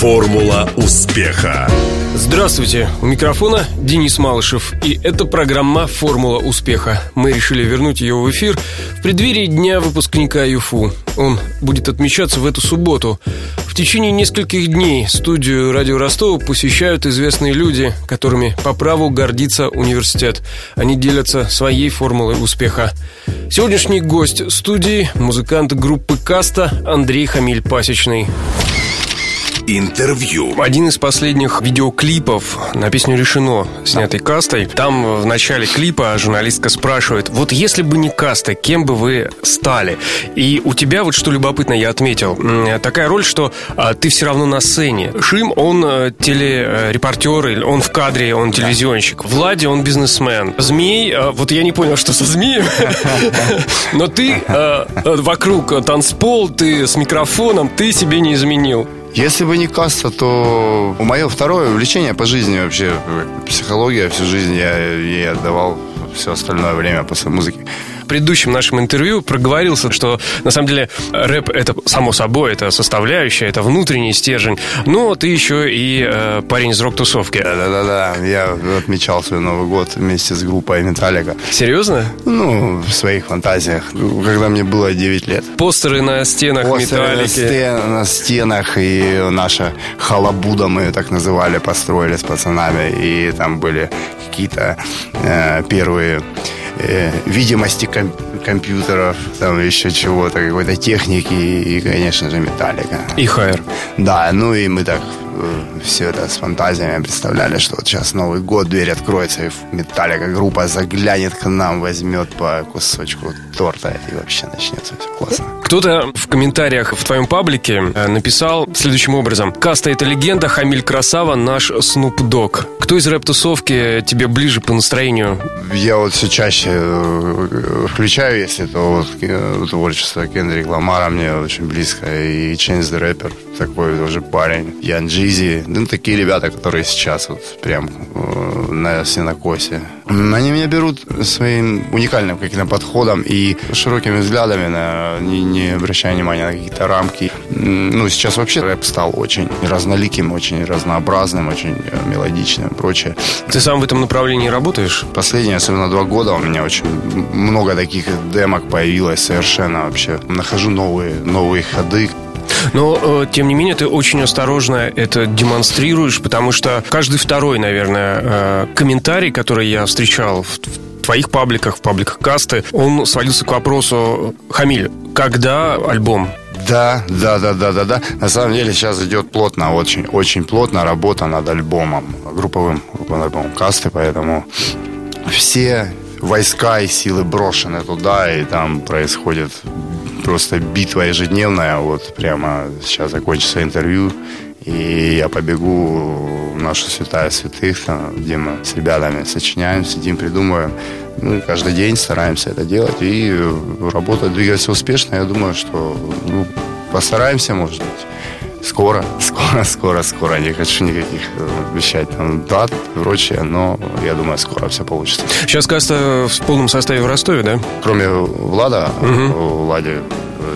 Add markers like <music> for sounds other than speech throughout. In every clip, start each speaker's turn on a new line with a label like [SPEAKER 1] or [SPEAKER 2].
[SPEAKER 1] Формула успеха.
[SPEAKER 2] Здравствуйте, у микрофона Денис Малышев, и это программа «Формула успеха». Мы решили вернуть ее в эфир в преддверии Дня выпускника ЮФУ. Он будет отмечаться в эту субботу. В течение нескольких дней студию «Радио Ростова» посещают известные люди, которыми по праву гордится университет. Они делятся своей формулой успеха. Сегодняшний гость студии – музыкант группы «Каста» Андрей Хамиль-Пасечный.
[SPEAKER 1] Интервью.
[SPEAKER 2] Один из последних видеоклипов на песню «Решено», снятый кастой. Там в начале клипа журналистка спрашивает, вот если бы не каста, кем бы вы стали? И у тебя вот что любопытно, я отметил, такая роль, что а, ты все равно на сцене. Шим, он а, телерепортер, он в кадре, он телевизионщик. Влади, он бизнесмен. Змей, а, вот я не понял, что со змеем, <laughs> но ты а, вокруг танцпол, ты с микрофоном, ты себе не изменил.
[SPEAKER 3] Если бы не каста, то мое второе увлечение по жизни вообще психология. Всю жизнь я ей отдавал все остальное время после музыки
[SPEAKER 2] предыдущем нашем интервью проговорился, что на самом деле рэп это само собой, это составляющая, это внутренний стержень, но ты еще и э, парень из рок-тусовки.
[SPEAKER 3] Да-да-да, я отмечал свой Новый год вместе с группой Металлика.
[SPEAKER 2] Серьезно?
[SPEAKER 3] Ну, в своих фантазиях, когда мне было 9 лет.
[SPEAKER 2] Постеры на стенах
[SPEAKER 3] Постеры
[SPEAKER 2] Металлики.
[SPEAKER 3] На, стен, на стенах, и наша халабуда, мы ее так называли, построили с пацанами, и там были какие-то э, первые э, видимости ком- компьютеров, там еще чего-то, какой-то техники и, конечно же, металлика.
[SPEAKER 2] И хайр.
[SPEAKER 3] Да, ну и мы так все это с фантазиями представляли, что вот сейчас Новый год, дверь откроется, и Металлика группа заглянет к нам, возьмет по кусочку торта, и вообще начнется все классно.
[SPEAKER 2] Кто-то в комментариях в твоем паблике э, написал следующим образом. Каста — это легенда, Хамиль Красава — наш Снуп Дог. Кто из рэп-тусовки тебе ближе по настроению?
[SPEAKER 3] Я вот все чаще э, включаю, если то вот э, творчество Кендрик Ламара мне очень близко, и Chance the Rapper такой тоже парень, Ян Джизи, ну такие ребята, которые сейчас вот прям э, на синокосе. Они меня берут своим уникальным каким-то подходом и широкими взглядами, на, не, не обращая внимания на какие-то рамки. Ну, сейчас вообще рэп стал очень разноликим, очень разнообразным, очень мелодичным и прочее.
[SPEAKER 2] Ты сам в этом направлении работаешь?
[SPEAKER 3] Последние, особенно два года, у меня очень много таких демок появилось совершенно вообще. Нахожу новые, новые ходы,
[SPEAKER 2] но, э, тем не менее, ты очень осторожно это демонстрируешь, потому что каждый второй, наверное, э, комментарий, который я встречал в твоих пабликах, в пабликах касты, он свалился к вопросу «Хамиль, когда альбом?»
[SPEAKER 3] Да, да, да, да, да, да. На самом деле сейчас идет плотно, очень, очень плотно работа над альбомом, групповым, групповым альбомом касты, поэтому все войска и силы брошены туда, и там происходит просто битва ежедневная. Вот прямо сейчас закончится интервью, и я побегу в нашу святая святых, где мы с ребятами сочиняем, сидим, придумываем. Ну, каждый день стараемся это делать, и работа двигается успешно. Я думаю, что ну, постараемся, может быть скоро, <laughs> скоро, скоро, скоро. Не хочу никаких обещать там дат и прочее, но я думаю, скоро все получится.
[SPEAKER 2] Сейчас Каста в полном составе в Ростове, да?
[SPEAKER 3] Кроме Влада, угу. Влади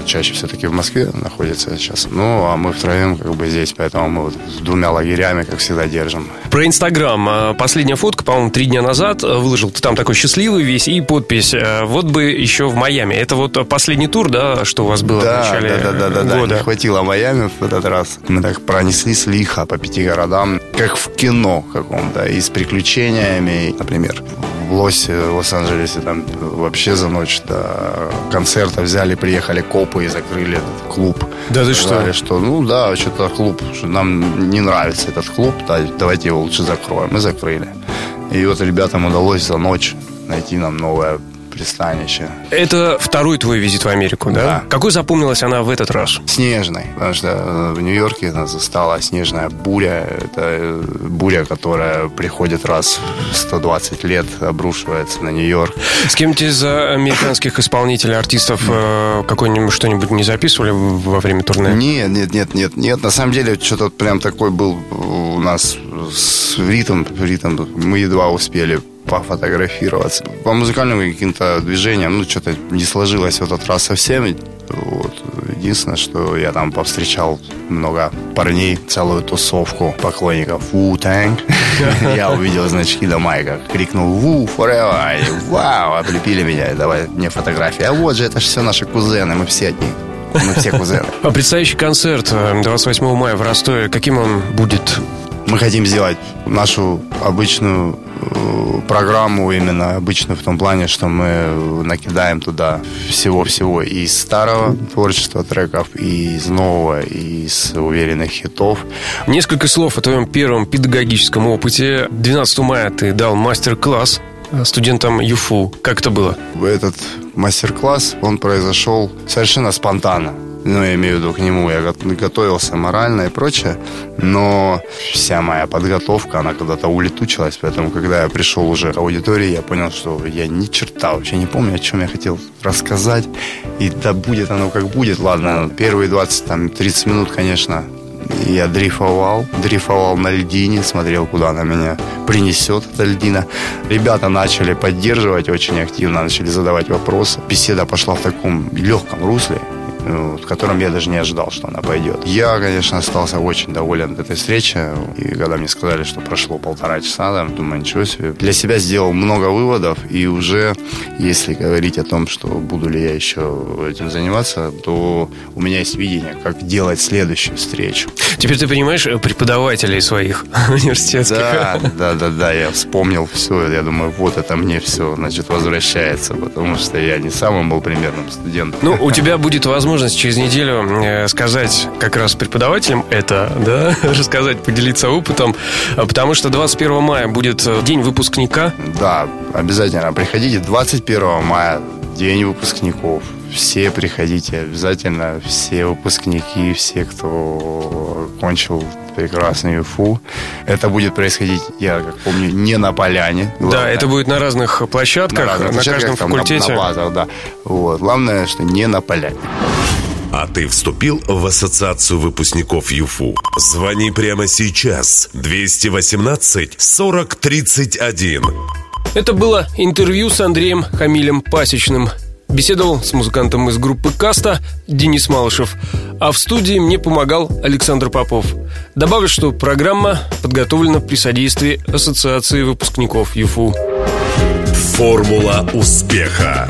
[SPEAKER 3] чаще все-таки в Москве находится сейчас. Ну, а мы втроем как бы здесь, поэтому мы вот с двумя лагерями, как всегда, держим.
[SPEAKER 2] Про Инстаграм. Последняя фотка, по-моему, три дня назад выложил. Ты там такой счастливый весь и подпись. Вот бы еще в Майами. Это вот последний тур, да, что у вас было
[SPEAKER 3] да,
[SPEAKER 2] в начале
[SPEAKER 3] да, да, да, да,
[SPEAKER 2] года?
[SPEAKER 3] Да, не хватило Майами в этот раз. Мы так пронеслись лихо по пяти городам, как в кино каком-то, и с приключениями. Например, в Лосе, в Лос-Анджелесе там вообще за ночь до концерта взяли, приехали копы и закрыли этот клуб.
[SPEAKER 2] Да ты Сказали,
[SPEAKER 3] что? что? Ну да, что-то клуб, что нам не нравится этот клуб, да, давайте его лучше закроем. Мы закрыли. И вот ребятам удалось за ночь найти нам новое пристанище.
[SPEAKER 2] Это второй твой визит в Америку, да?
[SPEAKER 3] Да.
[SPEAKER 2] Какой запомнилась она в этот раз?
[SPEAKER 3] Снежной, потому что в Нью-Йорке нас застала снежная буря. Это буря, которая приходит раз в 120 лет, обрушивается на Нью-Йорк.
[SPEAKER 2] С кем-то из американских исполнителей, артистов э, какой-нибудь что-нибудь не записывали во время турне?
[SPEAKER 3] Нет, нет, нет, нет, нет. На самом деле, что-то прям такой был у нас с ритм, ритм. Мы едва успели пофотографироваться. По музыкальным каким-то движениям, ну, что-то не сложилось в этот раз совсем. Вот. Единственное, что я там повстречал много парней, целую тусовку поклонников Wu Tang. <laughs> Я увидел значки на майках, крикнул Wu Forever. И, Вау, облепили меня, давай мне фотографии. А вот же, это же все наши кузены, мы все одни. Мы все кузены.
[SPEAKER 2] А предстоящий концерт э, 28 мая в Ростове, каким он будет?
[SPEAKER 3] Мы хотим сделать нашу обычную э, программу именно обычную в том плане, что мы накидаем туда всего-всего и из старого творчества треков, и из нового, и из уверенных хитов.
[SPEAKER 2] Несколько слов о твоем первом педагогическом опыте. 12 мая ты дал мастер-класс э, студентам ЮФУ. Как это было?
[SPEAKER 3] Этот мастер-класс, он произошел совершенно спонтанно. Ну, я имею в виду к нему, я го- готовился морально и прочее, но вся моя подготовка, она когда-то улетучилась, поэтому, когда я пришел уже к аудитории, я понял, что я ни черта вообще не помню, о чем я хотел рассказать, и да будет оно как будет, ладно, первые 20-30 минут, конечно, я дрейфовал, дрейфовал на льдине, смотрел, куда она меня принесет, эта льдина. Ребята начали поддерживать очень активно, начали задавать вопросы. Беседа пошла в таком легком русле, в котором я даже не ожидал, что она пойдет. Я, конечно, остался очень доволен этой встречей. И когда мне сказали, что прошло полтора часа, там, думаю, ничего себе. Для себя сделал много выводов. И уже, если говорить о том, что буду ли я еще этим заниматься, то у меня есть видение, как делать следующую встречу.
[SPEAKER 2] Теперь ты понимаешь э, преподавателей своих <laughs> университетских?
[SPEAKER 3] Да, да, да, да, я вспомнил все. Я думаю, вот это мне все, значит, возвращается, потому что я не самым был примерным студентом.
[SPEAKER 2] Ну, у тебя будет возможность через неделю э, сказать как раз преподавателям это, <laughs> да, рассказать, поделиться опытом, а потому что 21 мая будет э, день выпускника.
[SPEAKER 3] Да, обязательно приходите. 21 мая, день выпускников. Все приходите обязательно, все выпускники, все, кто кончил прекрасный ЮФУ. Это будет происходить, я как помню, не на поляне.
[SPEAKER 2] Да,
[SPEAKER 3] Главное,
[SPEAKER 2] это будет на разных площадках, на,
[SPEAKER 3] разных площадках,
[SPEAKER 2] каждом
[SPEAKER 3] там, на-. На, базах, да. Вот. Главное, что не на поляне.
[SPEAKER 1] А ты вступил в ассоциацию выпускников ЮФУ? Звони прямо сейчас. 218 40 31.
[SPEAKER 2] Это было интервью с Андреем Хамилем Пасечным. Беседовал с музыкантом из группы «Каста» Денис Малышев. А в студии мне помогал Александр Попов. Добавлю, что программа подготовлена при содействии Ассоциации выпускников ЮФУ.
[SPEAKER 1] Формула успеха.